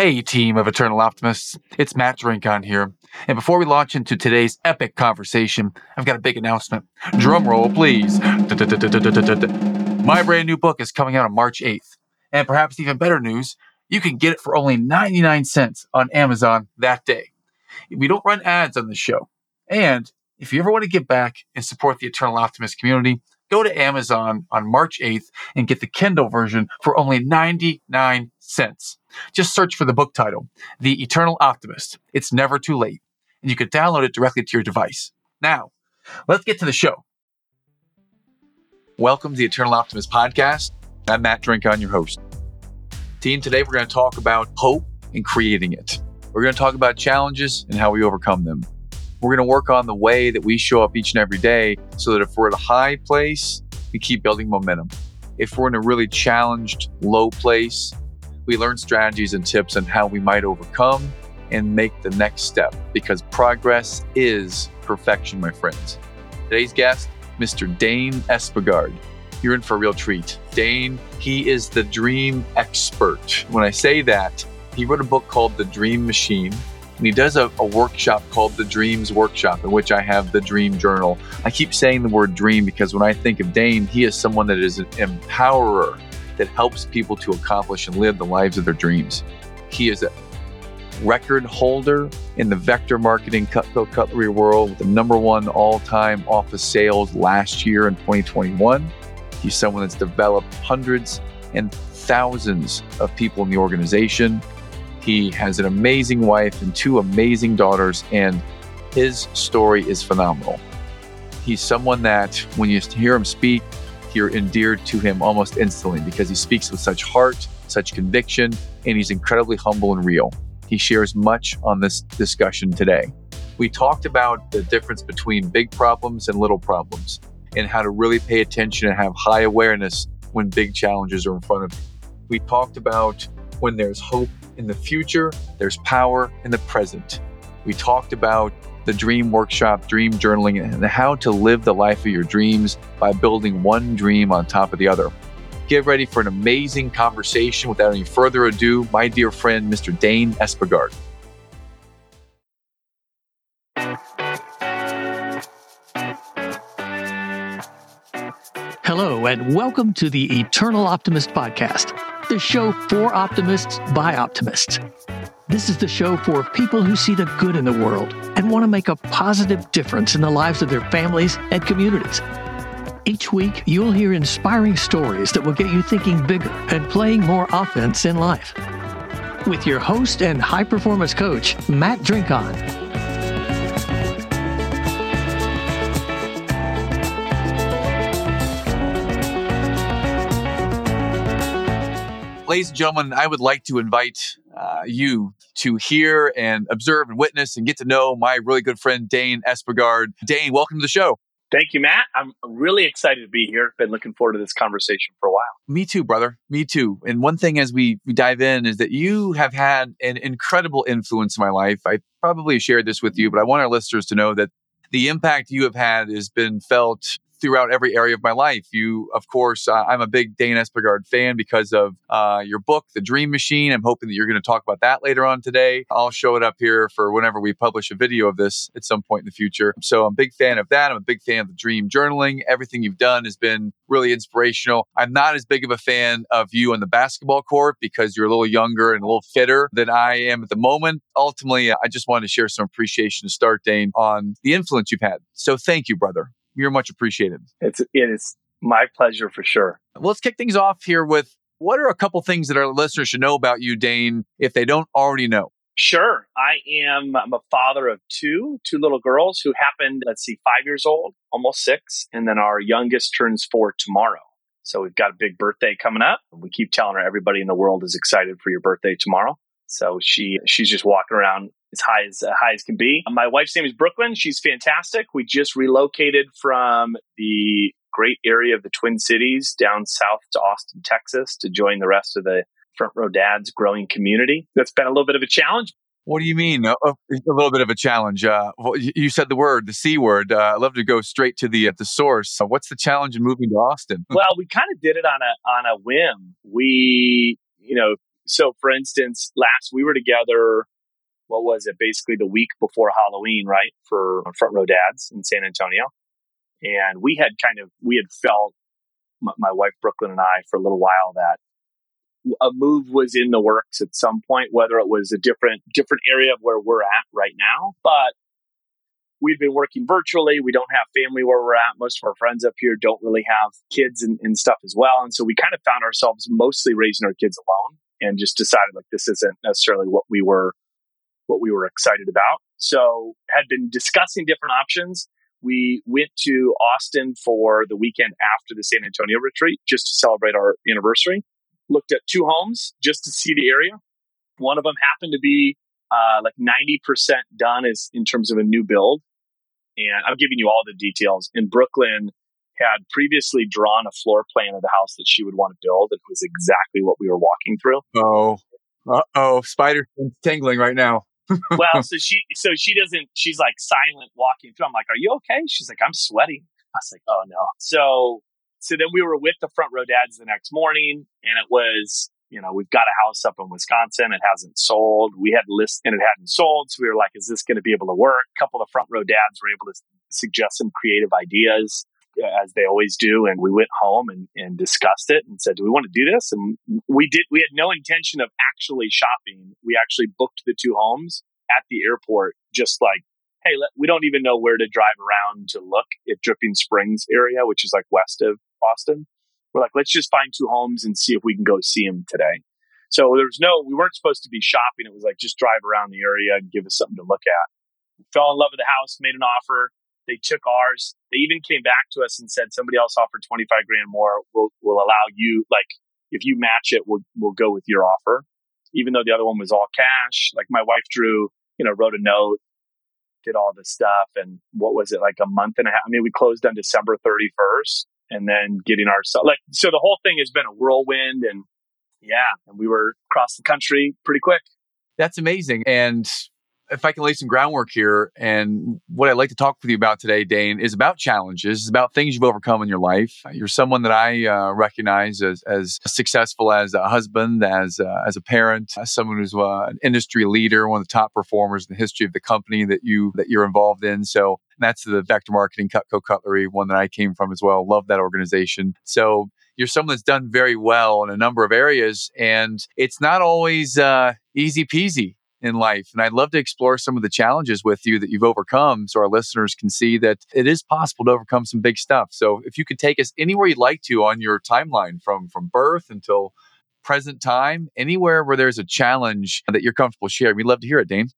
Hey, team of Eternal Optimists. It's Matt Drinkhahn here. And before we launch into today's epic conversation, I've got a big announcement. Drum roll, please. My brand new book is coming out on March 8th. And perhaps even better news, you can get it for only 99 cents on Amazon that day. We don't run ads on the show. And if you ever want to give back and support the Eternal Optimist community, go to Amazon on March 8th and get the Kindle version for only 99 cents. Just search for the book title, The Eternal Optimist. It's never too late, and you can download it directly to your device. Now, let's get to the show. Welcome to the Eternal Optimist podcast. I'm Matt Drinkhahn, your host. Team, today we're going to talk about hope and creating it. We're going to talk about challenges and how we overcome them. We're going to work on the way that we show up each and every day so that if we're at a high place, we keep building momentum. If we're in a really challenged, low place, we learn strategies and tips on how we might overcome and make the next step because progress is perfection, my friends. Today's guest, Mr. Dane Espegard. You're in for a real treat. Dane, he is the dream expert. When I say that, he wrote a book called The Dream Machine and he does a, a, workshop called the Dreams Workshop, in which I have the Dream Journal. I keep saying the word dream because when I think of Dane, he is someone that is an empowerer that helps people to accomplish and live the lives of their dreams. He is a record holder in the vector marketing Cutco cutlery world with the number one all time office sales last year in 2021. He's someone that's developed hundreds and thousands of people in the organization. He has an amazing wife and two amazing daughters, and his story is phenomenal. He's someone that, when you hear him speak, you're endeared to him almost instantly because he speaks with such heart, such conviction, and he's incredibly humble and real. He shares much on this discussion today. We talked about the difference between big problems and little problems and how to really pay attention and have high awareness when big challenges are in front of you. We talked about when there's hope in the future, there's power in the present. We talked about the Dream Workshop, Dream Journaling, and how to live the life of your dreams by building one dream on top of the other. Get ready for an amazing conversation. Without any further ado, my dear friend, Mr. Dane Espegard. Hello, and welcome to the Eternal Optimist Podcast the show for optimists by optimists. This is the show for people who see the good in the world and want to make a positive difference in the lives of their families and communities. Each week, you'll hear inspiring stories that will get you thinking bigger and playing more offense in life. With your host and high performance coach, Matt Drinkhahn. Ladies and gentlemen, I would like to invite uh, you to hear and observe and witness and get to know my really good friend, Dane Espegard. Dane, welcome to the show. Thank you, Matt. I'm really excited to be here. Been looking forward to this conversation for a while. Me too, brother. Me too. And one thing as we, we dive in is that you have had an incredible influence in my life. I probably shared this with you, but I want our listeners to know that the impact you have had has been felt throughout every area of my life. You, of course, uh, I'm a big Dane Espegard fan because of uh, your book, The Dream Machine. I'm hoping that you're going to talk about that later on today. I'll show it up here for whenever we publish a video of this at some point in the future. So I'm a big fan of that. I'm a big fan of the dream journaling. Everything you've done has been really inspirational. I'm not as big of a fan of you on the basketball court because you're a little younger and a little fitter than I am at the moment. Ultimately, I just wanted to share some appreciation to start, Dane, on the influence you've had. So thank you, brother. You're much appreciated. It's it is my pleasure for sure. Well, let's kick things off here with what are a couple things that our listeners should know about you, Dane, if they don't already know? Sure. I am I'm a father of two, two little girls who happened, let's see, five years old, almost six, and then our youngest turns four tomorrow. So we've got a big birthday coming up. We keep telling her everybody in the world is excited for your birthday tomorrow. So she she's just walking around as high as uh, high as can be. My wife's name is Brooklyn. She's fantastic. We just relocated from the great area of the Twin Cities down south to Austin, Texas, to join the rest of the Front Row Dads growing community. That's been a little bit of a challenge. What do you mean? A, a little bit of a challenge. Uh, you said the word, the C word. Uh, I'd love to go straight to the at the source. what's the challenge in moving to Austin? well, we kind of did it on a on a whim. We, you know, so for instance, last we were together, what was it? Basically the week before Halloween, right? For front row dads in San Antonio. And we had kind of, we had felt my, wife Brooklyn and I for a little while that a move was in the works at some point, whether it was a different different area of where we're at right now. But we've been working virtually. We don't have family where we're at. Most of our friends up here don't really have kids and, and stuff as well. And so we kind of found ourselves mostly raising our kids alone and just decided like this isn't necessarily what we were what we were excited about. So had been discussing different options. We went to Austin for the weekend after the San Antonio retreat just to celebrate our anniversary looked at two homes just to see the area. One of them happened to be uh, like 90% done is in terms of a new build. And I'm giving you all the details. In Brooklyn, had previously drawn a floor plan of the house that she would want to build. And it was exactly what we were walking through. Oh, uh oh, spider tingling right now. Well, so she, so she doesn't, she's like silent walking through. I'm like, are you okay? She's like, I'm sweating. I was like, oh no. So so then we were with the front row dads the next morning and it was, you know, we've got a house up in Wisconsin. It hasn't sold. We had list and it hadn't sold. So we were like, is this going to be able to work? A couple of front row dads were able to suggest some creative ideas as they always do. And we went home and, and discussed it and said, do we want to do this? And we did, we had no intention of actually shopping. We actually booked the two homes at the airport, just like hey, let, we don't even know where to drive around to look at Dripping Springs area, which is like west of Austin. We're like, let's just find two homes and see if we can go see them today. So there was no, we weren't supposed to be shopping. It was like just drive around the area and give us something to look at. Fell in love with the house, made an offer. They took ours. They even came back to us and said somebody else offered 25 grand more. We'll, we'll allow you, like, if you match it, we'll, we'll go with your offer. Even though the other one was all cash, like my wife drew, you know, wrote a note, did all this stuff. And what was it, like a month and a half? I mean, we closed on December 31st and then getting our like so the whole thing has been a whirlwind and yeah and we were across the country pretty quick that's amazing and if I can lay some groundwork here, and what I'd like to talk with you about today, Dane, is about challenges, is about things you've overcome in your life. You're someone that I uh, recognize as, as successful as a husband, as uh, as a parent, as someone who's uh, an industry leader, one of the top performers in the history of the company that you that you're involved in. So that's the Vector Marketing Cutco Cutlery, one that I came from as well. Love that organization. So you're someone that's done very well in a number of areas, and it's not always uh, easy peasy in life. And I'd love to explore some of the challenges with you that you've overcome so our listeners can see that it is possible to overcome some big stuff. So if you could take us anywhere you'd like to on your timeline from from birth until present time, anywhere where there's a challenge that you're comfortable sharing, we'd love to hear it, Dane.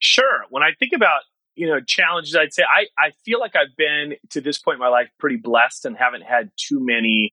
Sure. When I think about you know challenges, I'd say I I feel like I've been to this point in my life pretty blessed and haven't had too many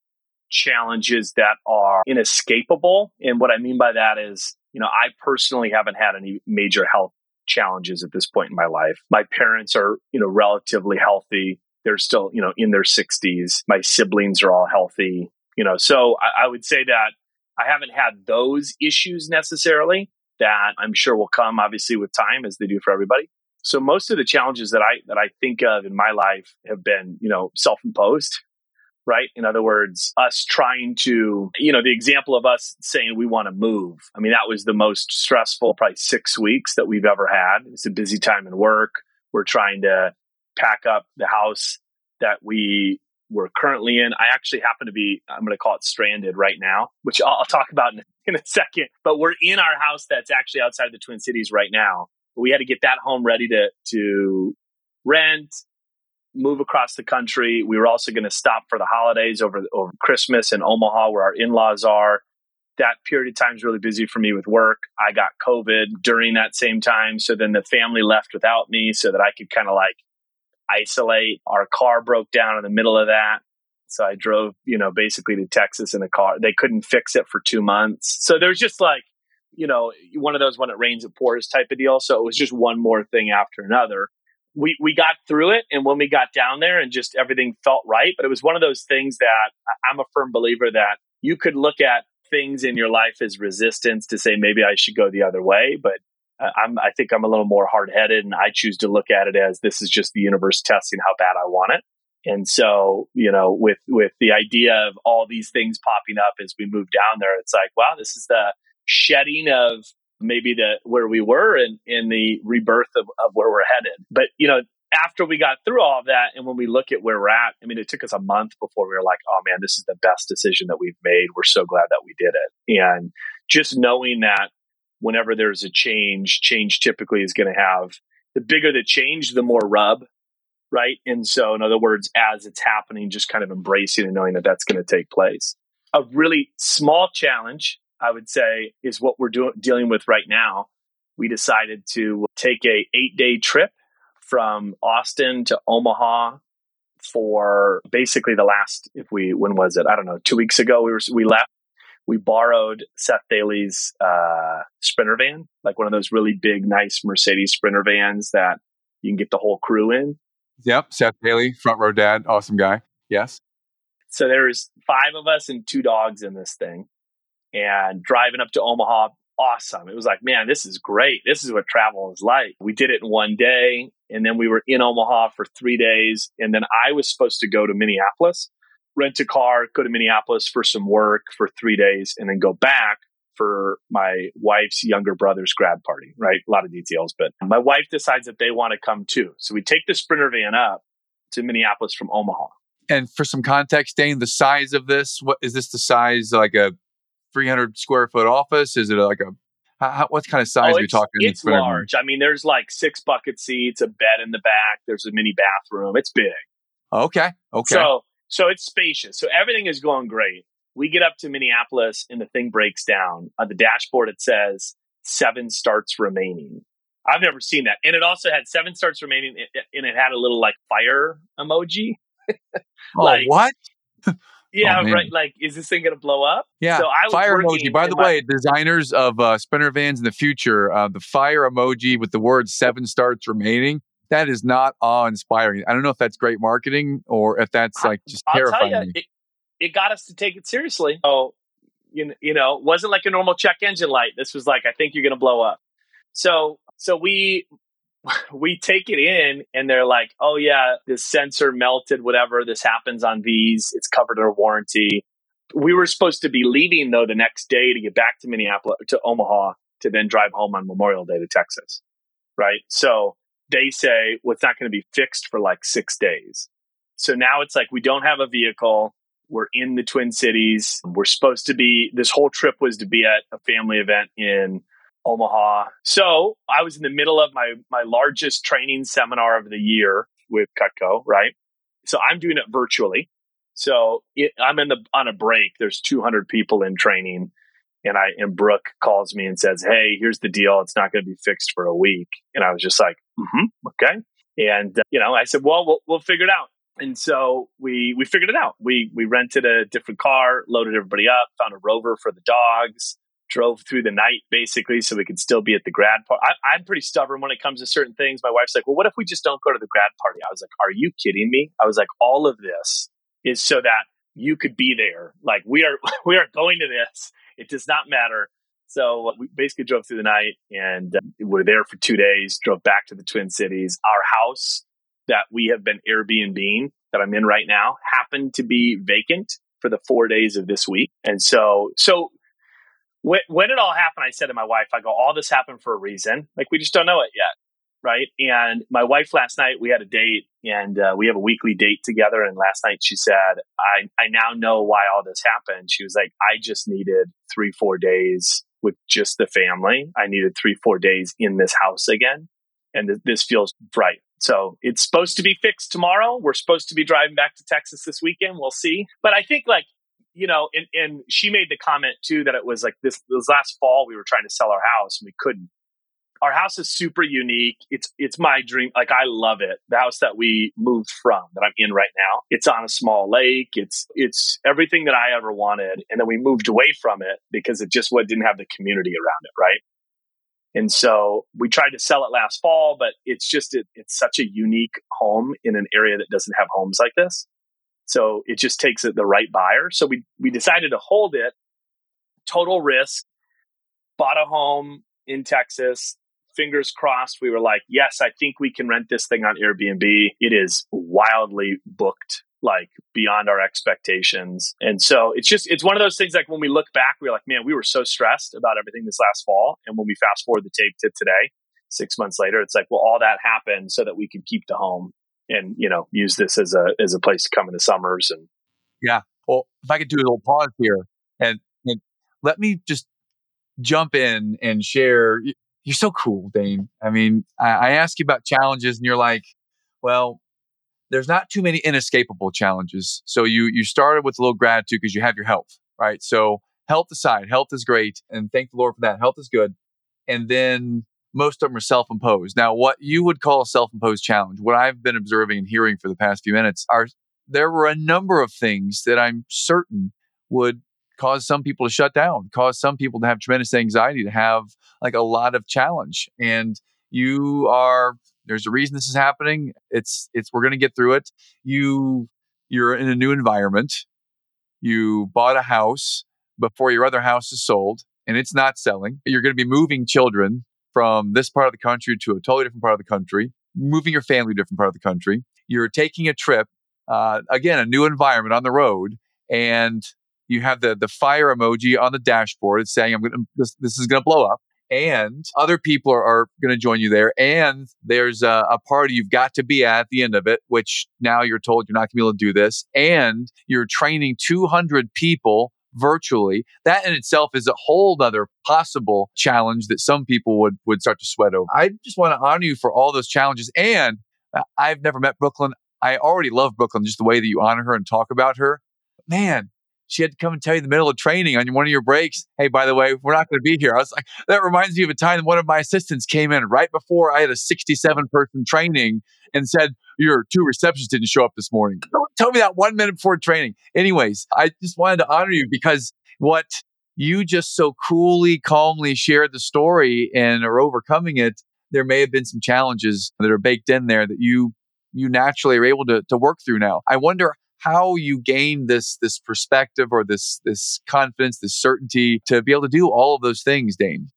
challenges that are inescapable. And what I mean by that is you know, I personally haven't had any major health challenges at this point in my life. My parents are, you know, relatively healthy. They're still, you know, in their 60s. My siblings are all healthy, you know. So I, I would say that I haven't had those issues necessarily that I'm sure will come obviously with time as they do for everybody. So most of the challenges that I that I think of in my life have been, you know, self-imposed right? In other words, us trying to, you know, the example of us saying we want to move. I mean, that was the most stressful, probably six weeks that we've ever had. It's a busy time in work. We're trying to pack up the house that we were currently in. I actually happen to be, I'm going to call it stranded right now, which I'll, I'll talk about in, in a second. But we're in our house that's actually outside the Twin Cities right now. We had to get that home ready to, to rent move across the country. We were also going to stop for the holidays over over Christmas in Omaha, where our in laws are. That period of time is really busy for me with work. I got COVID during that same time, so then the family left without me, so that I could kind of like isolate. Our car broke down in the middle of that. So I drove, you know, basically to Texas in a car. They couldn't fix it for two months. So there's just like, you know, one of those when it rains, it pours type of deal. So it was just one more thing after another we we got through it and when we got down there and just everything felt right but it was one of those things that i'm a firm believer that you could look at things in your life as resistance to say maybe i should go the other way but uh, I'm, I think I'm a little more hard headed and I choose to look at it as this is just the universe testing how bad I want it. And so, you know, with, with the idea of all these things popping up as we move down there, it's like, wow, this is the, shedding of maybe the where we were and in the rebirth of, of where we're headed. But you know, after we got through all of that and when we look at where we're at, I mean, it took us a month before we were like, oh man, this is the best decision that we've made. We're so glad that we did it. And just knowing that whenever there's a change, change typically is going to have the bigger the change, the more rub. Right. And so, in other words, as it's happening, just kind of embracing and knowing that that's going to take place. A really small challenge, I would say, is what we're doing, dealing with right now. We decided to take a eight day trip from Austin to Omaha for basically the last if we when was it I don't know two weeks ago we were we left we borrowed Seth Daly's uh, sprinter van like one of those really big nice Mercedes sprinter vans that you can get the whole crew in. Yep, Seth Daly, front row dad, awesome guy. Yes. So there's five of us and two dogs in this thing, and driving up to Omaha awesome. It was like, man, this is great. This is what travel is like. We did it in one day, and then we were in Omaha for three days. And then I was supposed to go to Minneapolis, rent a car, go to Minneapolis for some work for three days, and then go back for my wife's younger brother's grad party, right? A lot of details, but my wife decides that they want to come too. So we take the Sprinter van up to Minneapolis from Omaha. And for some context, Dane, the size of this, what is this the size like a 300 square foot office? Is it like a how, what kind of size oh, are we talking? It's large. I mean, there's like six bucket seats, a bed in the back. There's a mini bathroom. It's big. Okay. Okay. So so it's spacious. So everything is going great. We get up to Minneapolis and the thing breaks down. On the dashboard, it says seven starts remaining. I've never seen that. And it also had seven starts remaining and it had a little like fire emoji. oh, like, what? Yeah, oh, right. Like, is this thing going to blow up? Yeah. So I was fire emoji. By the my- way, designers of uh, sprinter vans in the future, uh, the fire emoji with the word seven starts remaining. That is not awe inspiring. I don't know if that's great marketing or if that's like just I'll terrifying. You, it, it got us to take it seriously. Oh, you, you know, wasn't like a normal check engine light. This was like, I think you're going to blow up. So, so we we take it in and they're like, oh, yeah, this sensor melted, whatever. This happens on these. It's covered under warranty. We were supposed to be leaving, though, the next day to get back to Minneapolis, to Omaha, to then drive home on Memorial Day to Texas. Right. So they say, well, it's not going to be fixed for like six days. So now it's like we don't have a vehicle. We're in the Twin Cities. We're supposed to be, this whole trip was to be at a family event in Omaha. So I was in the middle of my my largest training seminar of the year with Cutco, right? So I'm doing it virtually. So it, I'm in the on a break. There's 200 people in training, and I and Brooke calls me and says, "Hey, here's the deal. It's not going to be fixed for a week." And I was just like, mm-hmm, "Okay." And uh, you know, I said, "Well, we'll we'll figure it out." And so we we figured it out. We we rented a different car, loaded everybody up, found a rover for the dogs, drove through the night basically so we could still be at the grad party. I'm pretty stubborn when it comes to certain things. My wife's like, well, what if we just don't go to the grad party? I was like, are you kidding me? I was like, all of this is so that you could be there. Like we are, we are going to this. It does not matter. So we basically drove through the night and uh, we're there for two days, drove back to the Twin Cities. Our house that we have been Airbnb that I'm in right now happened to be vacant for the four days of this week. And so, so when, it all happened, I said to my wife, I go, all this happened for a reason. Like, we just don't know it yet. Right. And my wife last night, we had a date and uh, we have a weekly date together. And last night she said, I, I now know why all this happened. She was like, I just needed three, four days with just the family. I needed three, four days in this house again. And th- this feels right. So it's supposed to be fixed tomorrow. We're supposed to be driving back to Texas this weekend. We'll see. But I think like you know, and, and she made the comment too that it was like this, this last fall we were trying to sell our house and we couldn't. Our house is super unique. It's it's my dream. Like I love it. The house that we moved from that I'm in right now. It's on a small lake. It's it's everything that I ever wanted. And then we moved away from it because it just what didn't have the community around it, right? And so we tried to sell it last fall, but it's just it, it's such a unique home in an area that doesn't have homes like this. So it just takes the right buyer. So we, we decided to hold it, total risk, bought a home in Texas. Fingers crossed, we were like, yes, I think we can rent this thing on Airbnb. It is wildly booked like beyond our expectations. And so it's just, it's one of those things like when we look back, we're like, man, we were so stressed about everything this last fall. And when we fast forward the tape to today, six months later, it's like, well, all that happened so that we could keep the home and, you know, use this as a, as a place to come in the summers. And yeah. Well, if I could do a little pause here and, and let me just jump in and share. You're so cool, Dane. I mean, I, I ask you about challenges and you're like, well, there's not too many inescapable challenges. So you you started with a little gratitude because you have your health, right? So health aside, health is great, and thank the Lord for that. Health is good, and then most of them are self-imposed. Now, what you would call a self-imposed challenge, what I've been observing and hearing for the past few minutes, are there were a number of things that I'm certain would cause some people to shut down, cause some people to have tremendous anxiety, to have like a lot of challenge, and you are there's a reason this is happening. It's it's we're going to get through it. You you're in a new environment. You bought a house before your other house is sold and it's not selling. You're going to be moving children from this part of the country to a totally different part of the country, moving your family to a different part of the country. You're taking a trip, uh, again, a new environment on the road, and you have the the fire emoji on the dashboard. It's saying, "I'm going this, this is going to blow up." and other people are, are going to join you there. And there's a, a, party you've got to be at, at the end of it, which now you're told you're not going to be able to do this. And you're training 200 people virtually. That in itself is a whole other possible challenge that some people would, would start to sweat over. I just want to honor you for all those challenges. And uh, I've never met Brooklyn. I already love Brooklyn, just the way that you honor her and talk about her. Man, she had to come and tell you in the middle of training on one of your breaks, hey, by the way, we're not going to be here. I was like, that reminds me of a time one of my assistants came in right before I had a 67 person training and said, your two receptions didn't show up this morning. Don't tell me that one minute before training. Anyways, I just wanted to honor you because what you just so coolly, calmly shared the story and are overcoming it. There may have been some challenges that are baked in there that you you naturally are able to, to work through now. I wonder how you gain this this perspective or this this confidence, this certainty to be able to do all of those things, Dane?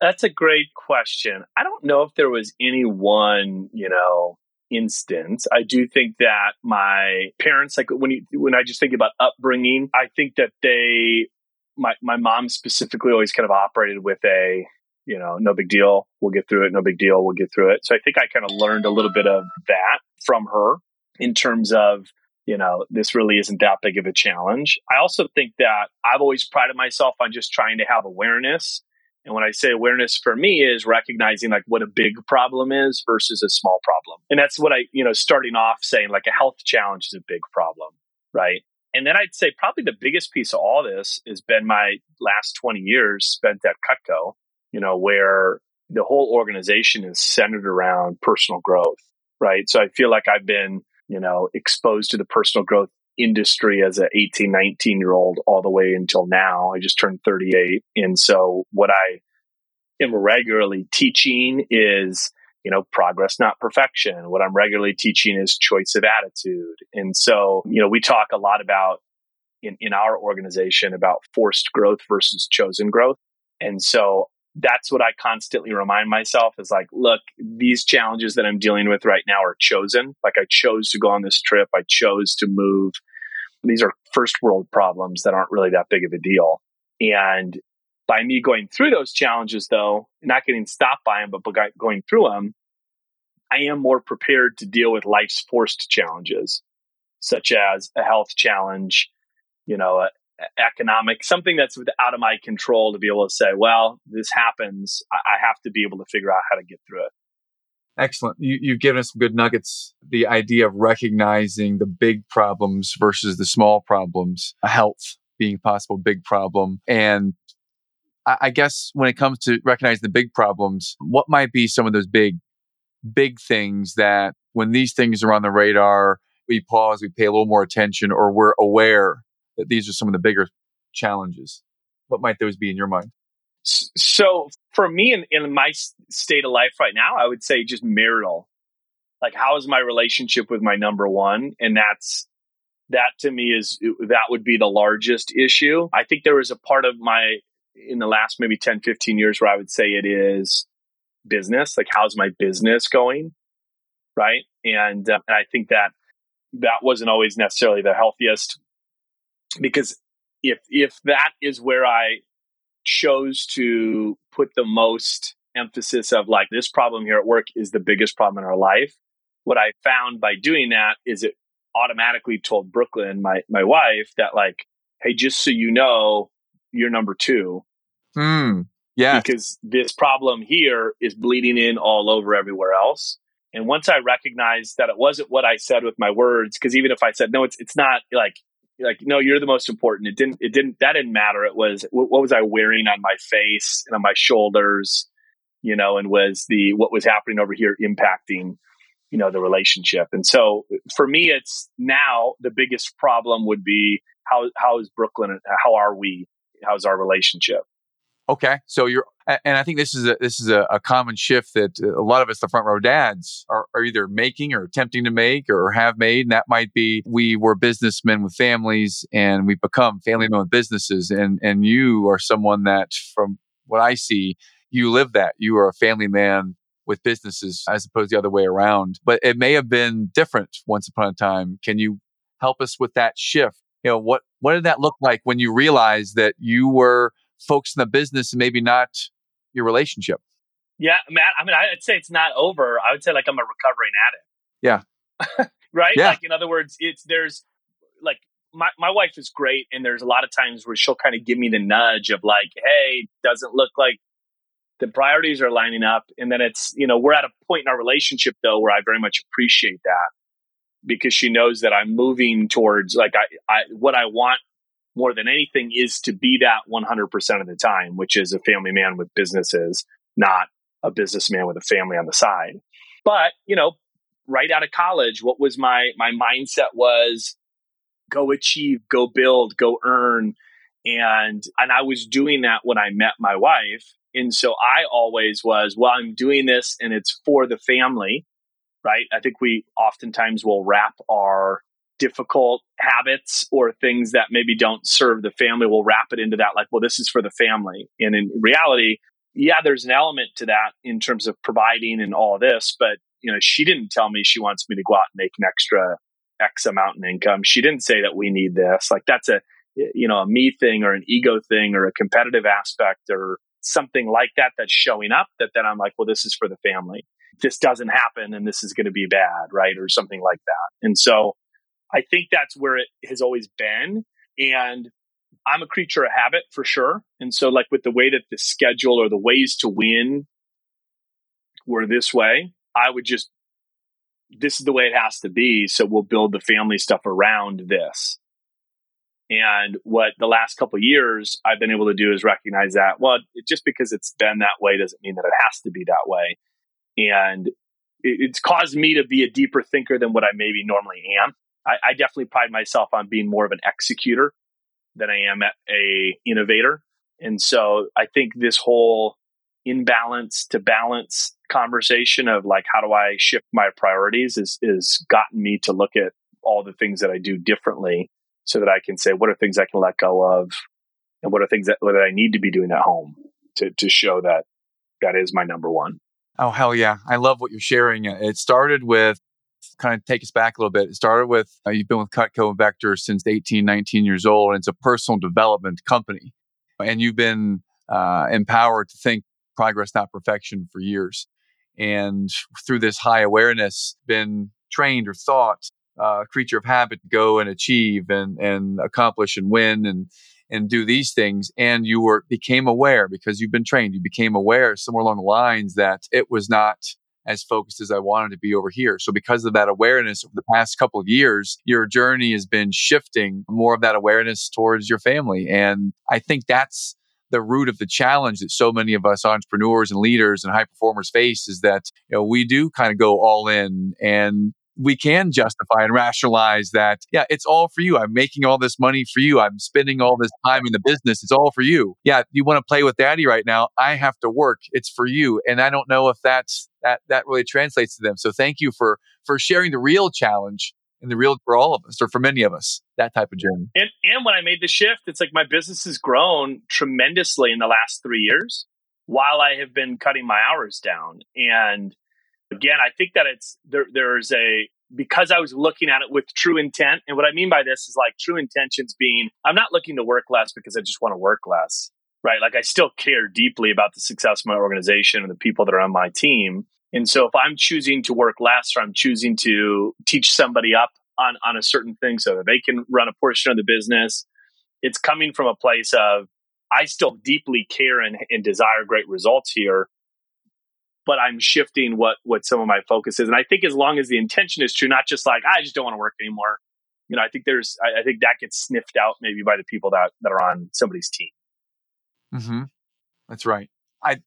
That's a great question. I don't know if there was any one, you know, instance. I do think that my parents, like when you when I just think about upbringing, I think that they my my mom specifically always kind of operated with a you know, no big deal. We'll get through it. No big deal. We'll get through it. So I think I kind of learned a little bit of that from her in terms of you know, this really isn't that big of a challenge. I also think that I've always prided myself on just trying to have awareness. And when I say awareness for me is recognizing like what a big problem is versus a small problem. And that's what I, you know, starting off saying like a health challenge is a big problem, right? And then I'd say probably the biggest piece of all this has been my last 20 years spent at Cutco, you know, where the whole organization is centered around personal growth, right? So I feel like I've been you know, exposed to the personal growth industry as a 18, 19 year old all the way until now. I just turned 38. And so what I am regularly teaching is, you know, progress, not perfection. What I'm regularly teaching is choice of attitude. And so, you know, we talk a lot about in, in our organization about forced growth versus chosen growth. And so that's what I constantly remind myself is like, look, these challenges that I'm dealing with right now are chosen. Like I chose to go on this trip. I chose to move. These are first world problems that aren't really that big of a deal. And by me going through those challenges, though, not getting stopped by them, but going through them, I am more prepared to deal with life's forced challenges, such as a health challenge, you know, economic, something that's out of my control to be able to say, well, this happens. I have to be able to figure out how to get through it. Excellent. You, have given us some good nuggets. The idea of recognizing the big problems versus the small problems, health being a possible big problem. And I, I guess when it comes to recognizing the big problems, what might be some of those big, big things that when these things are on the radar, we pause, we pay a little more attention, or we're aware that these are some of the bigger challenges. What might those be in your mind? So for me in, in my state of life right now, I would say just marital. Like how is my relationship with my number one? And that's that to me is that would be the largest issue. I think there was a part of my in the last maybe 10, 15 years where I would say it is business. Like how's my business going? Right. And, uh, and I think that that wasn't always necessarily the healthiest because if if that is where I chose to put the most emphasis of like this problem here at work is the biggest problem in our life, what I found by doing that is it automatically told Brooklyn, my my wife, that like, hey, just so you know, you're number two. Hmm. Yeah. Because this problem here is bleeding in all over everywhere else. And once I recognized that it wasn't what I said with my words, because even if I said no, it's it's not like like no, you're the most important. It didn't it didn't that didn't matter. It was what, what was I wearing on my face and on my shoulders, you know, and was the what was happening over here impacting you know the relationship. And so for me, it's now the biggest problem would be how how is Brooklyn? How are we? How's our relationship? Okay, so you're, and I think this is a this is a, a, common shift that uh, a lot of us, the front row dads, are, are either making or attempting to make or have made. And that might be we were businessmen with families, and we become family men with businesses. And and you are someone that, from what I see, you live that. You are a family man with businesses as opposed the other way around. But it may have been different once upon a time. Can you help us with that shift? You know what what did that look like when you realized that you were folks in the business and maybe not your relationship? Yeah, Matt. I mean, I'd say it's not over. I would say like I'm a recovering addict. Yeah. right. Yeah. Like in other words, it's there's like my my wife is great, and there's a lot of times where she'll kind of give me the nudge of like, hey, doesn't look like the priorities are lining up, and then it's you know we're at a point in our relationship though where I very much appreciate that because she knows that I'm moving towards like I, I what I want more than anything is to be that 100% of the time, which is a family man with businesses, not a businessman with a family on the side. But, you know, right out of college, what was my my mindset was go achieve, go build, go earn. And and I was doing that when I met my wife. And so I always was, well, I'm doing this and it's for the family, right? I think we oftentimes will wrap our difficult habits or things that maybe don't serve the family, we'll wrap it into that, like, well, this is for the family. And in reality, yeah, there's an element to that in terms of providing and all this, but you know, she didn't tell me she wants me to go out and make an extra X amount in income. She didn't say that we need this. Like that's a you know, a me thing or an ego thing or a competitive aspect or something like that that's showing up that then I'm like, well, this is for the family. This doesn't happen and this is going to be bad, right? Or something like that. And so I think that's where it has always been. And I'm a creature of habit for sure. And so, like, with the way that the schedule or the ways to win were this way, I would just, this is the way it has to be. So, we'll build the family stuff around this. And what the last couple years I've been able to do is recognize that, well, just because it's been that way doesn't mean that it has to be that way. And it's caused me to be a deeper thinker than what I maybe normally am. I, I definitely pride myself on being more of an executor than I am a innovator. And so I think this whole imbalance to balance conversation of like how do I shift my priorities is is gotten me to look at all the things that I do differently so that I can say what are things I can let go of and what are things that, that I need to be doing at home to to show that that is my number one. Oh hell yeah. I love what you're sharing. It started with kind of take us back a little bit. It started with uh, you've been with Cutco and Vector since 18, 19 years old, and it's a personal development company. And you've been uh, empowered to think progress, not perfection, for years. And through this high awareness, been trained or thought, uh, creature of habit, to go and achieve and and accomplish and win and and do these things. And you were became aware because you've been trained. You became aware somewhere along the lines that it was not as focused as I wanted to be over here. So because of that awareness over the past couple of years, your journey has been shifting more of that awareness towards your family. And I think that's the root of the challenge that so many of us entrepreneurs and leaders and high performers face is that you know we do kind of go all in and we can justify and rationalize that, yeah, it's all for you. I'm making all this money for you. I'm spending all this time in the business. It's all for you. Yeah, you want to play with daddy right now. I have to work. It's for you. And I don't know if that's that that really translates to them. So thank you for for sharing the real challenge and the real for all of us or for many of us that type of journey and and when i made the shift it's like my business has grown tremendously in the last three years while i have been cutting my hours down and again, I think that it's there. There's a because I was looking at it with true intent. And what I mean by this is like true intentions being I'm not looking to work less because I just want to work less, right? Like I still care deeply about the success of my organization and the people that are on my team. And so if I'm choosing to work less or I'm choosing to teach somebody up on, on a certain thing so that they can run a portion of the business, it's coming from a place of I still deeply care and, and desire great results here but I'm shifting what what some of my focus is. And I think as long as the intention is true, not just like I just don't want to work anymore. You know, I think there's I, I think that gets sniffed out maybe by the people that that are on somebody's team. Mm-hmm. That's right. I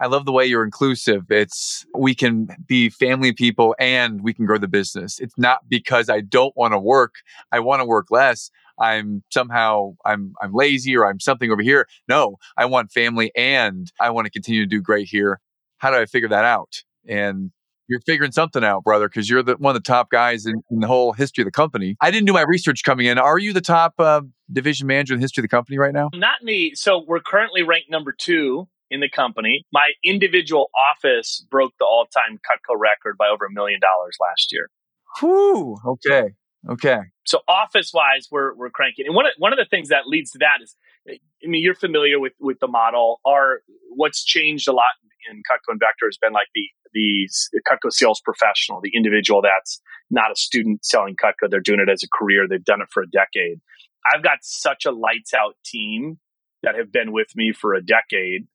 I love the way you're inclusive. It's we can be family people and we can grow the business. It's not because I don't want to work. I want to work less. I'm somehow I'm I'm lazy or I'm something over here. No, I want family and I want to continue to do great here how do I figure that out? And you're figuring something out, brother, because you're the, one of the top guys in, in, the whole history of the company. I didn't do my research coming in. Are you the top uh, division manager in the history of the company right now? Not me. So we're currently ranked number two in the company. My individual office broke the all-time Cutco record by over a million dollars last year. Whew. Okay. Okay. So office wise, we're we're cranking. And one of, one of the things that leads to that is, I mean, you're familiar with with the model. Are what's changed a lot in Cutco and Vector has been like the the Cutco sales professional, the individual that's not a student selling Cutco. They're doing it as a career. They've done it for a decade. I've got such a lights out team that have been with me for a decade.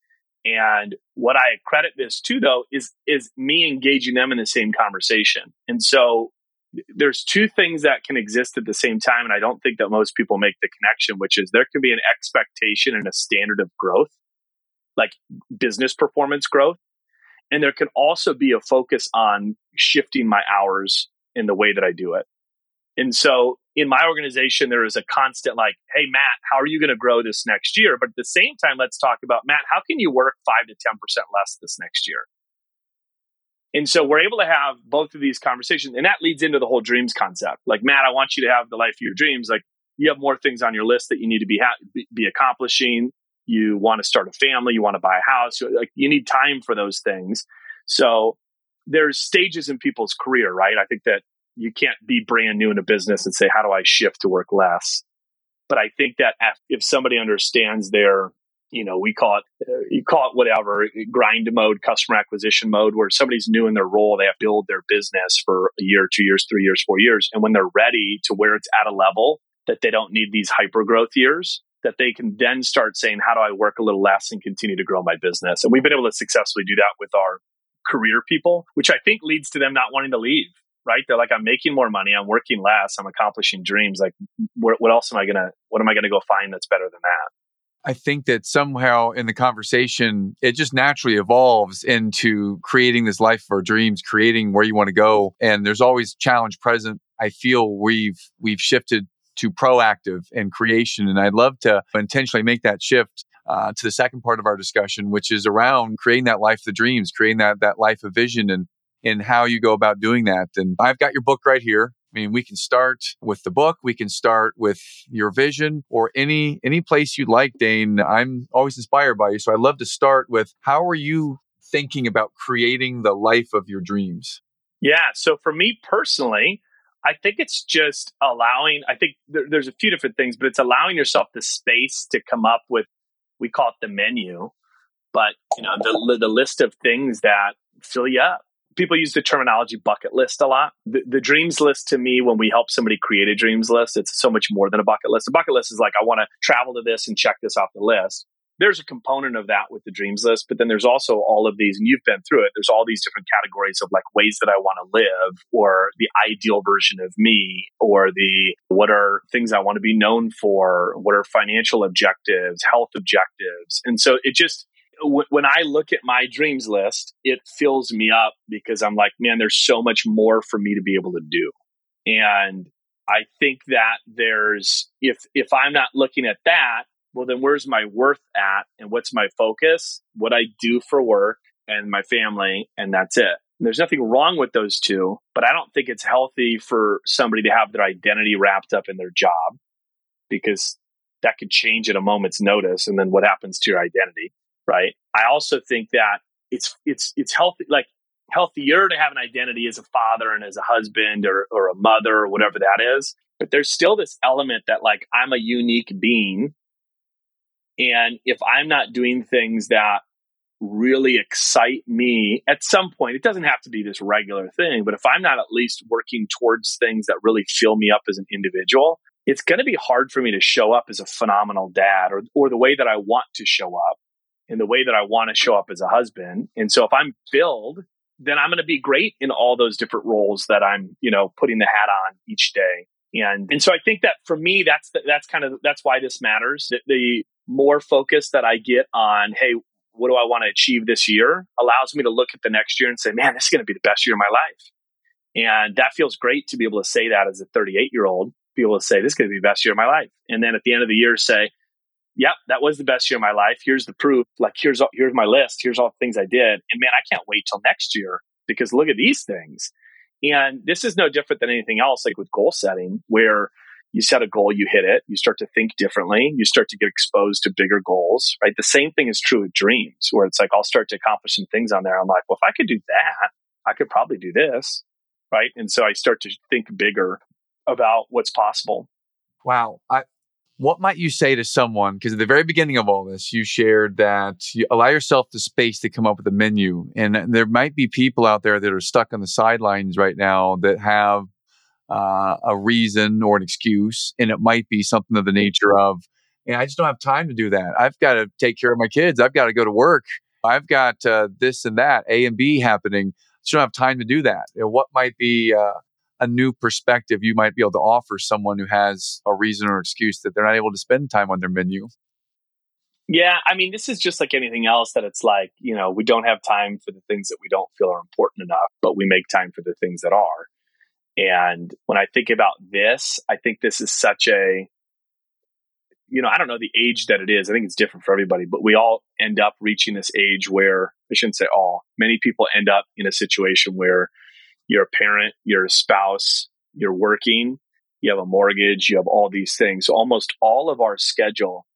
And what I credit this to though is is me engaging them in the same conversation. And so there's two things that can exist at the same time and I don't think that most people make the connection which is there can be an expectation and a standard of growth like business performance growth. And there can also be a focus on shifting my hours in the way that I do it. And so in my organization, there is a constant like, hey, Matt, how are you going to grow this next year? But at the same time, let's talk about, Matt, how can you work 5 to 10% less this next year? And so we're able to have both of these conversations. And that leads into the whole dreams concept. Like, Matt, I want you to have the life of your dreams. Like, you have more things on your list that you need to be, ha- be accomplishing you want to start a family, you want to buy a house, like you need time for those things. So there's stages in people's career, right? I think that you can't be brand new in a business and say, how do I shift to work less? But I think that if somebody understands their, you know, we call it, uh, you call it whatever, grind mode, customer acquisition mode, where somebody's new in their role, they have build their business for a year, two years, three years, four years. And when they're ready to where it's at a level that they don't need these hyper growth years, that they can then start saying, how do I work a little less and continue to grow my business? And we've been able to successfully do that with our career people, which I think leads to them not wanting to leave, right? They're like, I'm making more money. I'm working less. I'm accomplishing dreams. Like, what, what else am I to, what am I to go find that's better than that? I think that somehow in the conversation, it just naturally evolves into creating this life of our dreams, creating where you want to go. And there's always challenge present. I feel we've we've shifted to proactive and creation. And I'd love to intentionally make that shift uh, to the second part of our discussion, which is around creating that life of dreams, creating that that life of vision, and and how you go about doing that. And I've got your book right here. I mean, we can start with the book, we can start with your vision, or any any place you'd like, Dane. I'm always inspired by you, so I'd love to start with how are you thinking about creating the life of your dreams? Yeah. So for me personally, I think it's just allowing, I think there, there's a few different things, but it's allowing yourself the space to come up with, we call it the menu, but you know, the, the list of things that fill you up. People use the terminology bucket list a lot. The, the dreams list to me, when we help somebody create a dreams list, it's so much more than a bucket list. A bucket list is like, I want to travel to this and check this off the list there's a component of that with the dreams list, but then there's also all of these, and you've been through it. There's all these different categories of like ways that I want to live, or the ideal version of me, or the what are things I want to be known for, what are financial objectives, health objectives. And so it just, when I look at my dreams list, it fills me up because I'm like, man, there's so much more for me to be able to do. And I think that there's, if, if I'm not looking at that, well, then where's my worth at and what's my focus? What I do for work and my family, and that's it. And there's nothing wrong with those two, but I don't think it's healthy for somebody to have their identity wrapped up in their job because that could change at a moment's notice. And then what happens to your identity, right? I also think that it's it's it's healthy. Like healthier to have an identity as a father and as a husband or, or a mother or whatever that is. But there's still this element that like I'm a unique being. And if I'm not doing things that really excite me at some point, it doesn't have to be this regular thing, but if I'm not at least working towards things that really fill me up as an individual, it's going to be hard for me to show up as a phenomenal dad or, or the way that I want to show up in the way that I want to show up as a husband. And so if I'm filled, then I'm going to be great in all those different roles that I'm, you know, putting the hat on each day. And and so I think that for me, that's the, that's kind of that's why this matters. The, the more focus that I get on, hey, what do I want to achieve this year, allows me to look at the next year and say, man, this is going to be the best year of my life. And that feels great to be able to say that as a 38 year old, be able to say, this is going to be the best year of my life. And then at the end of the year, say, yep, that was the best year of my life. Here's the proof. Like, here's, all, here's my list. Here's all the things I did. And man, I can't wait till next year because look at these things. And this is no different than anything else, like with goal setting, where you set a goal, you hit it, you start to think differently, you start to get exposed to bigger goals, right? The same thing is true with dreams, where it's like I'll start to accomplish some things on there. I'm like, well, if I could do that, I could probably do this, right? And so I start to think bigger about what's possible. Wow. I, what might you say to someone? Because at the very beginning of all this, you shared that you allow yourself the space to come up with a menu. And there might be people out there that are stuck on the sidelines right now that have uh, a reason or an excuse. And it might be something of the nature of, I just don't have time to do that. I've got to take care of my kids. I've got to go to work. I've got uh, this and that, A and B happening. I just don't have time to do that. You know, what might be uh, a new perspective you might be able to offer someone who has a reason or excuse that they're not able to spend time on their menu? Yeah, I mean, this is just like anything else that it's like, you know, we don't have time for the things that we don't feel are important enough, but we make time for the things that are. And when I think about this, I think this is such a, you know, I don't know the age that it is. I think it's different for everybody, but we all end up reaching this age where I shouldn't say all, many people end up in a situation where you're a parent, you're a spouse, you're working, you have a mortgage, you have all these things. Almost all of our schedule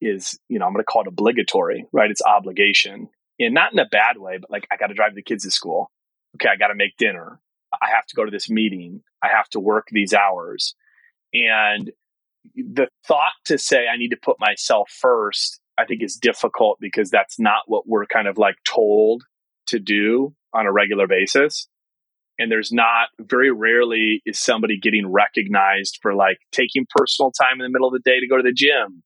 is, you know, I'm going to call it obligatory, right? It's obligation. And not in a bad way, but like I got to drive the kids to school. Okay, I got to make dinner. I have to go to this meeting. I have to work these hours. And the thought to say I need to put myself first, I think is difficult because that's not what we're kind of like told to do on a regular basis and there's not very rarely is somebody getting recognized for like taking personal time in the middle of the day to go to the gym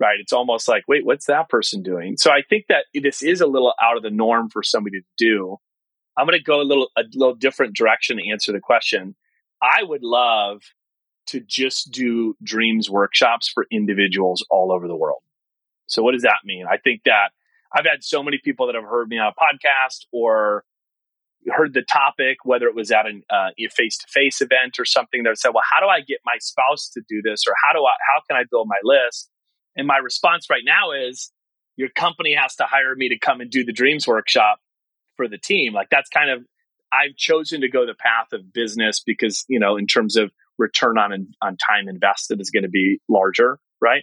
right? It's almost like wait what's that person doing? So i think that this is a little out of the norm for somebody to do. I'm going to go a little a little different direction to answer the question. I would love to just do dreams workshops for individuals all over the world. So what does that mean? I think that i've had so many people that have heard me on a podcast or heard the topic, whether it was at a uh, face to face event or something that said, well, how do I get my spouse to do this? Or how do I, how can I build my list? And my response right now is your company has to hire me to come and do the dreams workshop for the team. Like that's kind of, I've chosen to go the path of business because, you know, in terms of return on, on time invested is going to be larger, right?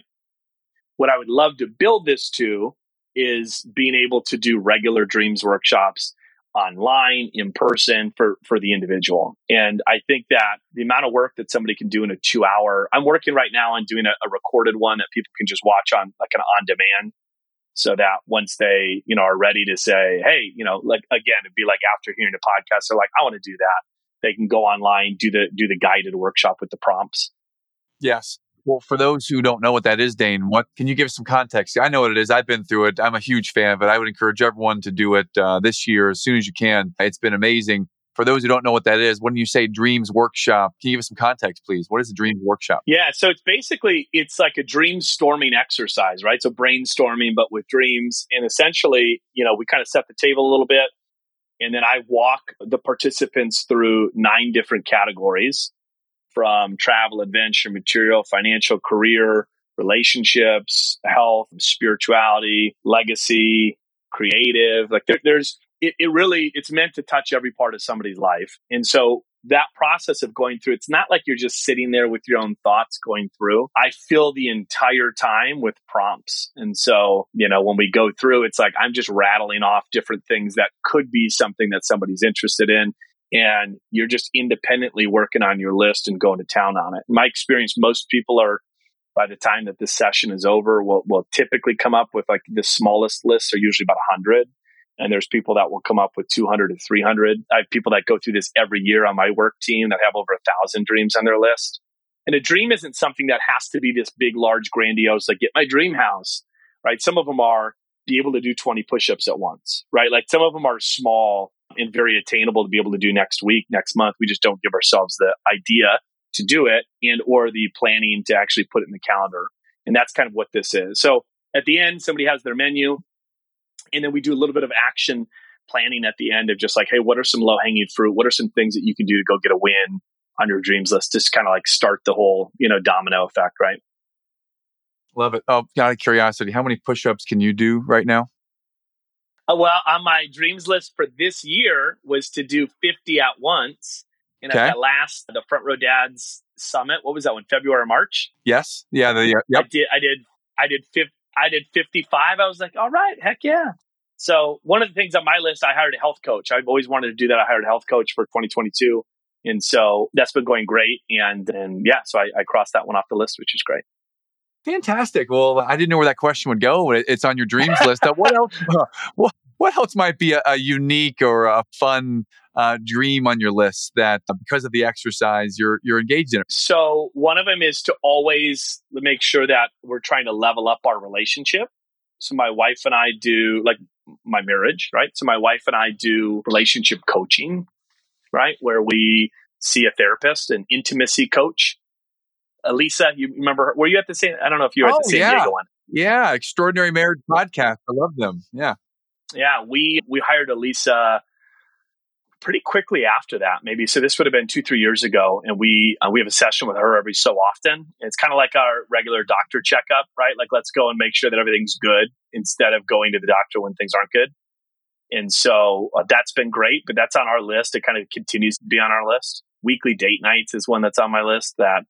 What I would love to build this to is being able to do regular dreams workshops online, in person for, for the individual. And I think that the amount of work that somebody can do in a two hour, I'm working right now on doing a, a recorded one that people can just watch on like an on demand so that once they, you know, are ready to say, Hey, you know, like again, it'd be like after hearing the podcast, they're like, I want to do that. They can go online, do the, do the guided workshop with the prompts. Yes. Well, for those who don't know what that is, Dane, what can you give some context? I know what it is. I've been through it. I'm a huge fan of it. I would encourage everyone to do it uh, this year as soon as you can. It's been amazing. For those who don't know what that is, when you say Dreams Workshop, can you give us some context, please? What is the Dreams Workshop? Yeah, so it's basically it's like a dream storming exercise, right? So brainstorming, but with dreams, and essentially, you know, we kind of set the table a little bit, and then I walk the participants through nine different categories from travel, adventure, material, financial, career, relationships, health, spirituality, legacy, creative. Like there, there's, it, it really, it's meant to touch every part of somebody's life. And so that process of going through, it's not like you're just sitting there with your own thoughts going through. I fill the entire time with prompts. And so, you know, when we go through, it's like I'm just rattling off different things that could be something that somebody's interested in. And you're just independently working on your list and going to town on it. In my experience, most people are by the time that this session is over, will will typically come up with like the smallest lists are usually about 100 and there's people that will come up with 200 to 300 i have people that go through this every year on my work team that have over a thousand dreams on their list. And a dream isn't something that has to be this big large grandiose like get my dream house right? Some of them are be able to do 20 push-ups at once right? Like some of them are small and very attainable to be able to do next week next month we just don't give ourselves the idea to do it and or the planning to actually put it in the calendar and that's kind of what this is so at the end somebody has their menu and then we do a little bit of action planning at the end of just like, hey, what are some low hanging fruit? What are some things that you can do to go get a win on your dreams list? Just kind of like start the whole, you know, domino effect, right? Love it. Oh, out of curiosity, how many push ups can you do right now? Uh, well, on my dreams list for this year was to do 50 at once. And okay. at that last, the Front Row Dads Summit, what was that one? February or March? Yes. Yeah. The, uh, yep. I did. I did. I did 50, I did 55. I was like, all right, heck yeah. So one of the things on my list, I hired a health coach. I've always wanted to do that. I hired a health coach for 2022. And so that's been going great. And and yeah, so I, I crossed that one off the list, which is great. Fantastic. Well, I didn't know where that question would go. It's on your dreams list. what else? what, what else might be a, a unique or a fun uh, dream on your list that uh, because of the exercise you're you're engaged in? So one of them is to always make sure that we're trying to level up our relationship. So my wife and I do like my marriage, right? So my wife and I do relationship coaching, right? Where we see a therapist, an intimacy coach. Alisa, you remember? Her? Were you at the same? I don't know if you were oh, at the San yeah. Diego one. Yeah, extraordinary marriage podcast. I love them. Yeah, yeah. We we hired Alisa pretty quickly after that, maybe. So this would have been two, three years ago, and we uh, we have a session with her every so often. It's kind of like our regular doctor checkup, right? Like let's go and make sure that everything's good instead of going to the doctor when things aren't good. And so uh, that's been great, but that's on our list. It kind of continues to be on our list. Weekly date nights is one that's on my list that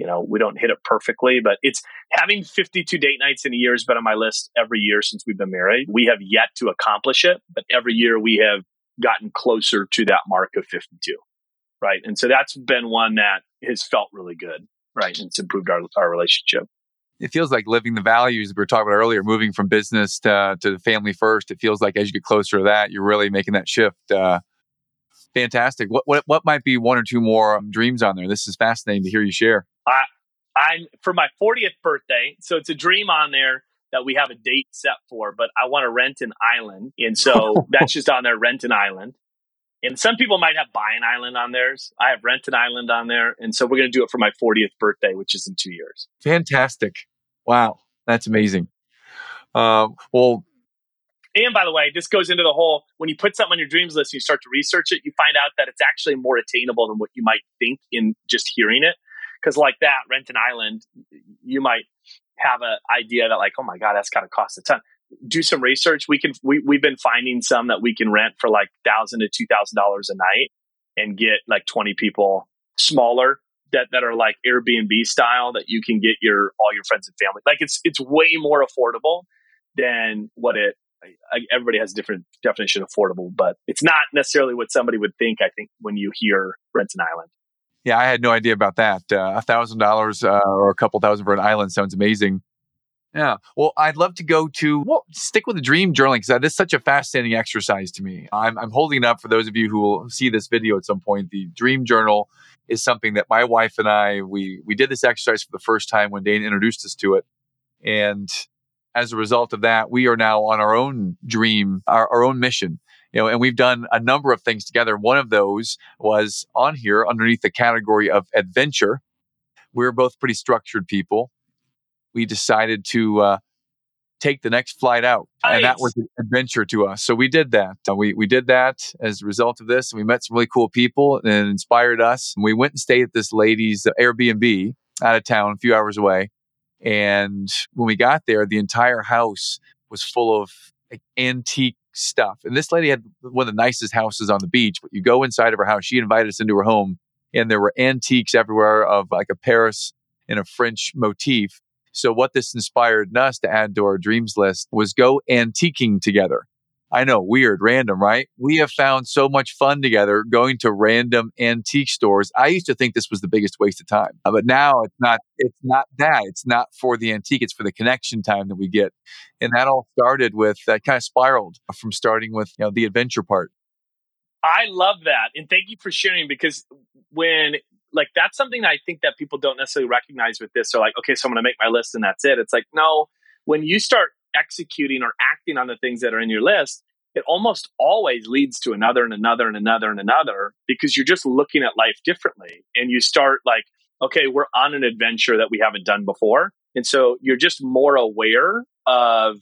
you know we don't hit it perfectly, but it's having 52 date nights in a year has been on my list every year since we've been married. We have yet to accomplish it, but every year we have gotten closer to that mark of 52. Right. And so that's been one that has felt really good. Right. And it's improved our, our relationship. It feels like living the values we were talking about earlier, moving from business to, to family first. It feels like as you get closer to that, you're really making that shift. Uh, fantastic. What, what, what might be one or two more um, dreams on there? This is fascinating to hear you share. I, I'm for my 40th birthday. So it's a dream on there that we have a date set for, but I want to rent an island. And so that's just on there, rent an island. And some people might have buy an island on theirs. I have rent an island on there. And so we're going to do it for my 40th birthday, which is in two years. Fantastic. Wow. That's amazing. Uh, well, and by the way, this goes into the whole when you put something on your dreams list and you start to research it, you find out that it's actually more attainable than what you might think in just hearing it. Because, like that, rent an island, you might have an idea that like, oh my god, that's got to cost a ton. Do some research. We can we we've been finding some that we can rent for like thousand to two thousand dollars a night and get like twenty people smaller that that are like Airbnb style that you can get your all your friends and family. Like it's it's way more affordable than what it. I, everybody has a different definition of affordable, but it's not necessarily what somebody would think. I think when you hear rent an island. Yeah, I had no idea about that. Uh, a thousand dollars uh, or a couple thousand for an island sounds amazing. Yeah. Well, I'd love to go to well, stick with the dream journaling because that is such a fascinating exercise to me. I'm, I'm holding it up for those of you who will see this video at some point. The dream journal is something that my wife and I we we did this exercise for the first time when Dane introduced us to it, and as a result of that, we are now on our own dream, our, our own mission you know, and we've done a number of things together. One of those was on here underneath the category of adventure. We're both pretty structured people. We decided to uh, take the next flight out, nice. and that was an adventure to us. So we did that. Uh, we we did that as a result of this, and we met some really cool people and inspired us. And we went and stayed at this lady's Airbnb out of town, a few hours away. And when we got there, the entire house was full of like, antique stuff. And this lady had one of the nicest houses on the beach, but you go inside of her house, she invited us into her home, and there were antiques everywhere of like a Paris and a French motif. So what this inspired us to add to our dreams list was go antiquing together. I know, weird, random, right? We have found so much fun together going to random antique stores. I used to think this was the biggest waste of time, uh, but now it's not. It's not that. It's not for the antique. It's for the connection time that we get, and that all started with that kind of spiraled from starting with you know the adventure part. I love that, and thank you for sharing because when like that's something that I think that people don't necessarily recognize with this. They're like, okay, so I'm going to make my list and that's it. It's like, no, when you start executing or acting on the things that are in your list, it almost always leads to another and another and another and another because you're just looking at life differently. And you start like, okay, we're on an adventure that we haven't done before. And so you're just more aware of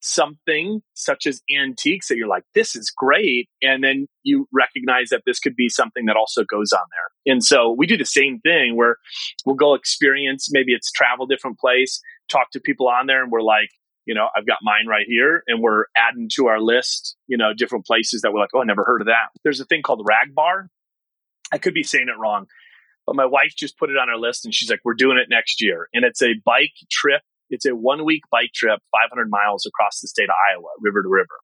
something such as antiques that you're like, this is great. And then you recognize that this could be something that also goes on there. And so we do the same thing where we'll go experience, maybe it's travel different place, talk to people on there, and we're like, you know, I've got mine right here, and we're adding to our list, you know, different places that we're like, oh, I never heard of that. There's a thing called RAGBRAI. I could be saying it wrong, but my wife just put it on our list, and she's like, we're doing it next year, and it's a bike trip. It's a one week bike trip, 500 miles across the state of Iowa, river to river,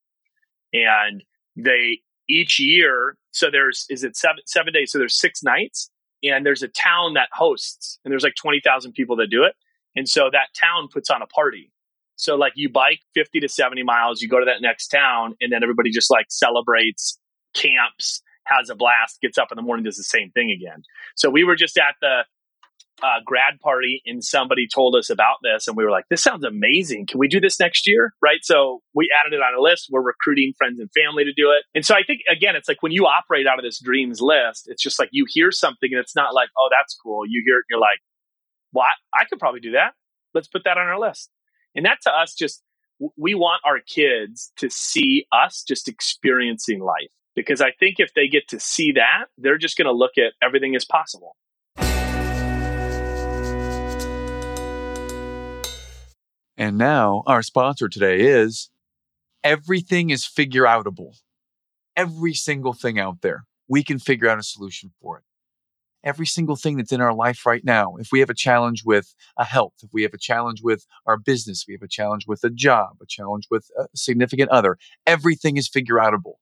and they each year. So there's is it seven seven days? So there's six nights, and there's a town that hosts, and there's like 20,000 people that do it. And so that town puts on a party so like you bike 50 to 70 miles, you go to that next town, and then everybody just like celebrates, camps, has a blast, gets up in the morning, does the same thing again. So we were just at the uh, grad party and somebody told us about this and we were like, this sounds amazing. Can we do this next year? Right. So we added it on a list. We're recruiting friends and family to do it. And so I think, again, it's like when you operate out of this dreams list, it's just like you hear something and it's not like, oh, that's cool. You hear it and you're like, well, I, I could probably do that. Let's put that on our list. And that to us just, we want our kids to see us just experiencing life. Because I think if they get to see that, they're just going to look at everything as possible. And now our sponsor today is everything is figure outable. Every single thing out there, we can figure out a solution for it every single thing that's in our life right now. If we have a challenge with a health, if we have a challenge with our business, we have a challenge with a job, a challenge with a significant other, everything is figure outable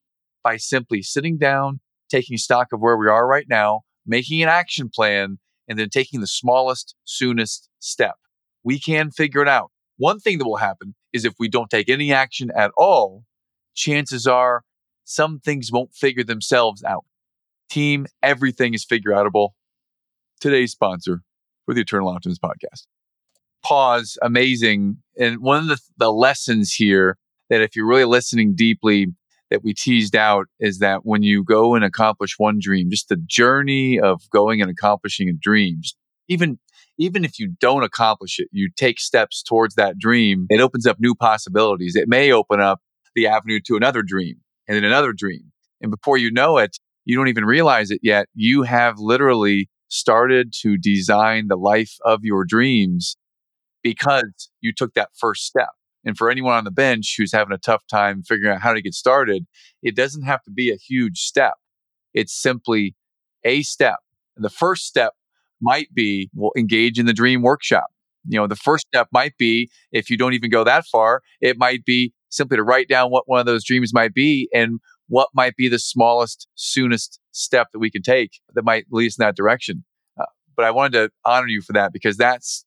by simply sitting down, taking stock of where we are right now, making an action plan, and then taking the smallest, soonest step. We can figure it out. One thing that will happen is if we don't take any action at all, chances are some things won't figure themselves out team, everything is figure outable. Today's sponsor for the Eternal Optimist podcast. Pause, amazing. And one of the, the lessons here that if you're really listening deeply, that we teased out is that when you go and accomplish one dream, just the journey of going and accomplishing a dream, even even if you don't accomplish it, you take steps towards that dream, it opens up new possibilities. It may open up the avenue to another dream and then another dream. And before you know it, you don't even realize it yet. You have literally started to design the life of your dreams because you took that first step. And for anyone on the bench who's having a tough time figuring out how to get started, it doesn't have to be a huge step. It's simply a step. And the first step might be well, engage in the dream workshop. You know, the first step might be if you don't even go that far, it might be simply to write down what one of those dreams might be and what might be the smallest, soonest step that we can take that might lead us in that direction. Uh, but I wanted to honor you for that because that's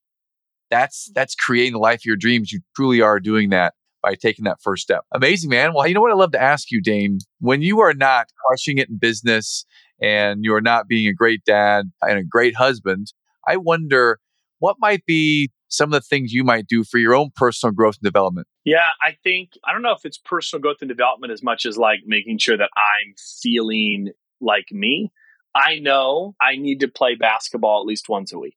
that's that's creating the life of your dreams. You truly are doing that by taking that first step. Amazing, man. Well, you know what I love to ask you, Dane. When you are not crushing it in business and you are not being a great dad and a great husband, I wonder what might be some of the things you might do for your own personal growth and development? Yeah, I think, I don't know if it's personal growth and development as much as like making sure that I'm feeling like me. I know I need to play basketball at least once a week.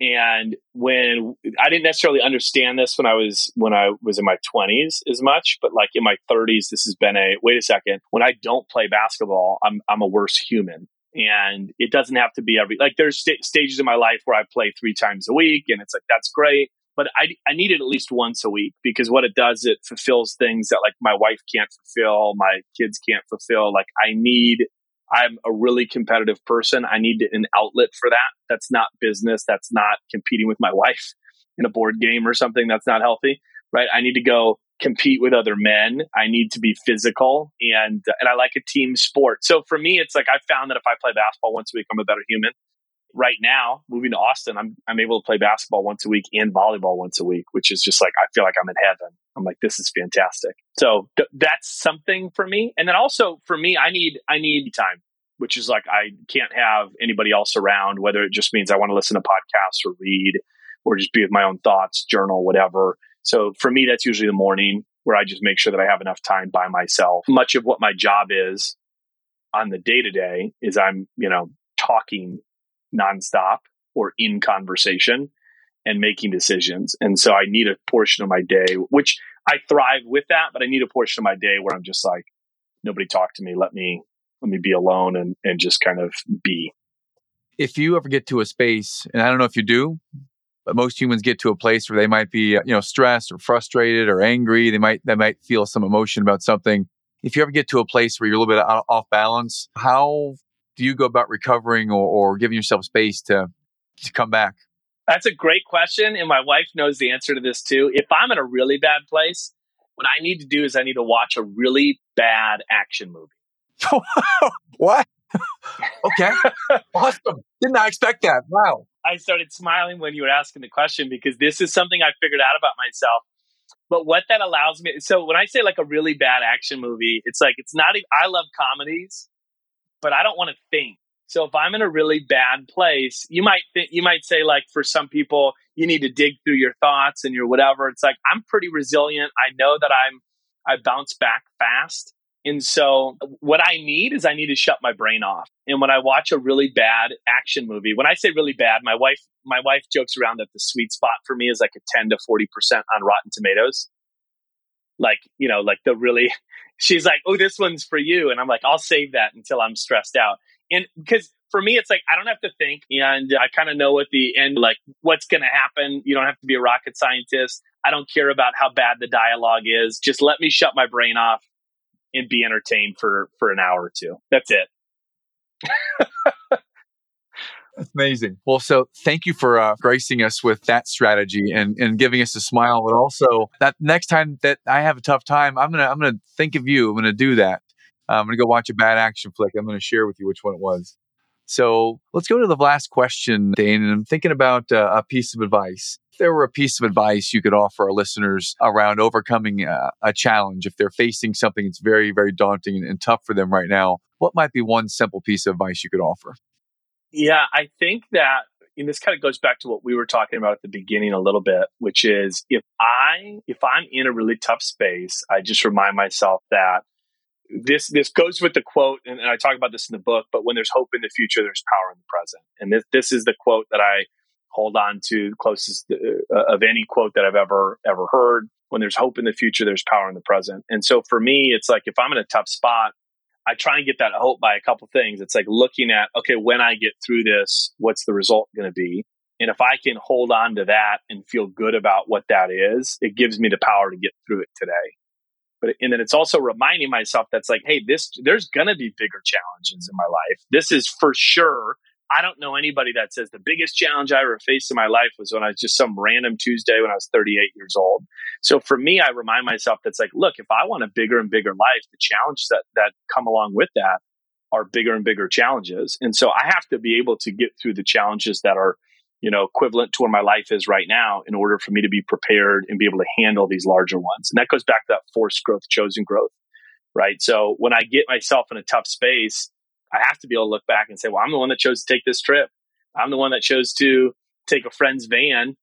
And when I didn't necessarily understand this when I was when I was in my 20s as much, but like in my 30s, this has been a wait a second. When I don't play basketball, I'm I'm a worse human and it doesn't have to be every like there's st- stages in my life where i play three times a week and it's like that's great but I, I need it at least once a week because what it does, it fulfills things that like my wife can't fulfill, my kids can't fulfill. Like I need, I'm a really competitive person. I need an outlet for that. That's not business. That's not competing with my wife in a board game or something. That's not healthy, right? I need to go compete with other men. I need to be physical and, and I like a team sport. So for me, it's like I found that if I play basketball once a week, I'm a better human right now, moving to Austin, I'm I'm able to play basketball once a week and volleyball once a week, which is just like I feel like I'm in heaven. I'm like this is fantastic. So th- that's something for me. And then also for me, I need I need time, which is like I can't have anybody else around. Whether it just means I want to listen to podcasts or read, or just be with my own thoughts, journal, whatever. So for me, that's usually the morning where I just make sure that I have enough time by myself. Much of what my job is on the day to day is I'm, you know, talking nonstop or in conversation and making decisions. And so I need a portion of my day, which I thrive with that, but I need a portion of my day where I'm just like, nobody talk to me. Let me, let me be alone and, and just kind of be. If you ever get to a space, and I don't know if you do, but most humans get to a place where they might be, you know, stressed or frustrated or angry. They might, they might feel some emotion about something. If you ever get to a place where you're a little bit off balance, how do you go about recovering or, or giving yourself space to, to come back? That's a great question. And my wife knows the answer to this too. If I'm in a really bad place, what I need to do is I need to watch a really bad action movie. what? okay. awesome. Did not i expect that. Wow. I started smiling when you were asking the question because this is something I figured out about myself. But what that allows me, so when I say like a really bad action movie, it's like, it's not, I love comedies, but I don't want to think. So if I'm in a really bad place, you might think you might say like for some people you need to dig through your thoughts and your whatever. It's like I'm pretty resilient. I know that I'm I bounce back fast. And so what I need is I need to shut my brain off. And when I watch a really bad action movie, when I say really bad, my wife my wife jokes around that the sweet spot for me is like a 10 to 40% on Rotten Tomatoes. Like, you know, like the really she's like, "Oh, this one's for you," and I'm like, "I'll save that until I'm stressed out." And because for me, it's like I don't have to think, and I kind of know at the end, like what's going to happen. You don't have to be a rocket scientist. I don't care about how bad the dialogue is. Just let me shut my brain off and be entertained for for an hour or two. That's it. That's amazing. Well, so thank you for uh, gracing us with that strategy and, and giving us a smile. But also that next time that I have a tough time, I'm gonna I'm gonna think of you. I'm gonna do that. Uh, I'm gonna go watch a bad action flick. I'm gonna share with you which one it was. So let's go to the last question, Dane. And I'm thinking about uh, a piece of advice. There were a piece of advice you could offer our listeners around overcoming uh, a challenge, if they're facing something that's very, very daunting and, and tough for them right now, what might be one simple piece of advice you could offer? Yeah, I think that and this kind of goes back to what we were talking about at the beginning a little bit, which is if I if I'm in a really tough space, I just remind myself that this this goes with the quote, and, and I talk about this in the book. But when there's hope in the future, there's power in the present, and this this is the quote that I hold on to closest uh, of any quote that I've ever ever heard. When there's hope in the future, there's power in the present, and so for me, it's like if I'm in a tough spot, I try and get that hope by a couple things. It's like looking at, okay, when I get through this, what's the result going to be? And if I can hold on to that and feel good about what that is, it gives me the power to get through it today. But and then it's also reminding myself that's like, hey, this there's gonna be bigger challenges in my life. This is for sure I don't know anybody that says the biggest challenge I ever faced in my life was when I was just some random Tuesday when I was 38 years old. So for me, I remind myself that's like, look, if I want a bigger and bigger life, the challenges that, that come along with that are bigger and bigger challenges. And so I have to be able to get through the challenges that are, you know, equivalent to where my life is right now in order for me to be prepared and be able to handle these larger ones. And that goes back to that forced growth, chosen growth, right? So when I get myself in a tough space, I have to be able to look back and say, well, I'm the one that chose to take this trip. I'm the one that chose to take a friend's van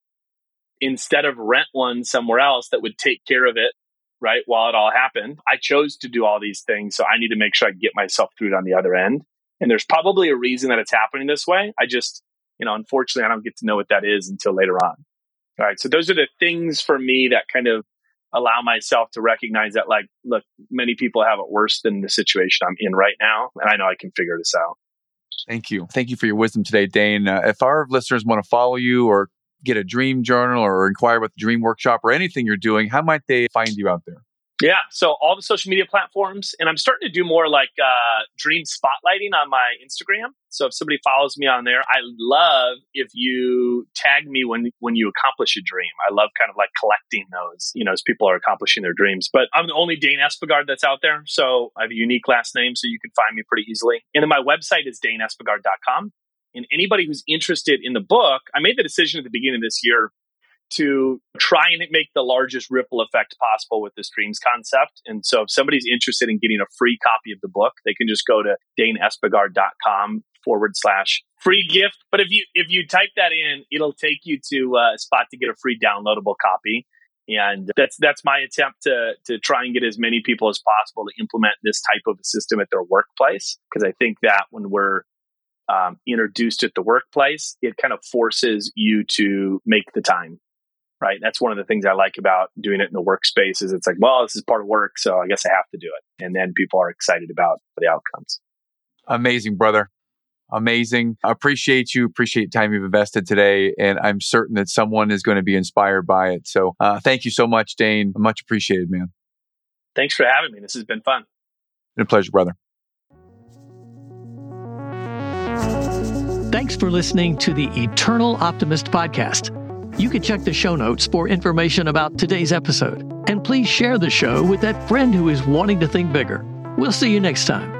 instead of rent one somewhere else that would take care of it, right? While it all happened. I chose to do all these things. So I need to make sure I get myself through it on the other end. And there's probably a reason that it's happening this way. I just, you know, unfortunately, I don't get to know what that is until later on. All right. So those are the things for me that kind of allow myself to recognize that like look many people have it worse than the situation i'm in right now and i know i can figure this out. Thank you. Thank you for your wisdom today dane. Uh, if our listeners want to follow you or get a dream journal or inquire about the dream workshop or anything you're doing, how might they find you out there? Yeah, so all the social media platforms, and I'm starting to do more like uh, dream spotlighting on my Instagram. So if somebody follows me on there, I love if you tag me when when you accomplish a dream. I love kind of like collecting those, you know, as people are accomplishing their dreams. But I'm the only Dane Espegard that's out there, so I have a unique last name, so you can find me pretty easily. And then my website is daneespegard.com. And anybody who's interested in the book, I made the decision at the beginning of this year to try and make the largest ripple effect possible with this dreams concept. And so if somebody's interested in getting a free copy of the book, they can just go to daneespegard.com forward slash free gift. But if you if you type that in, it'll take you to a spot to get a free downloadable copy. And that's that's my attempt to to try and get as many people as possible to implement this type of a system at their workplace. Because I think that when we're um, introduced at the workplace, it kind of forces you to make the time right? That's one of the things I like about doing it in the workspace is it's like, well, this is part of work, so I guess I have to do it. And then people are excited about the outcomes. Amazing, brother. Amazing. I appreciate you. Appreciate time you've invested today. And I'm certain that someone is going to be inspired by it. So uh, thank you so much, Dane. Much appreciated, man. Thanks for having me. This has been fun. Been a pleasure, brother. Thanks for listening to the Eternal Optimist Podcast. You can check the show notes for information about today's episode. And please share the show with that friend who is wanting to think bigger. We'll see you next time.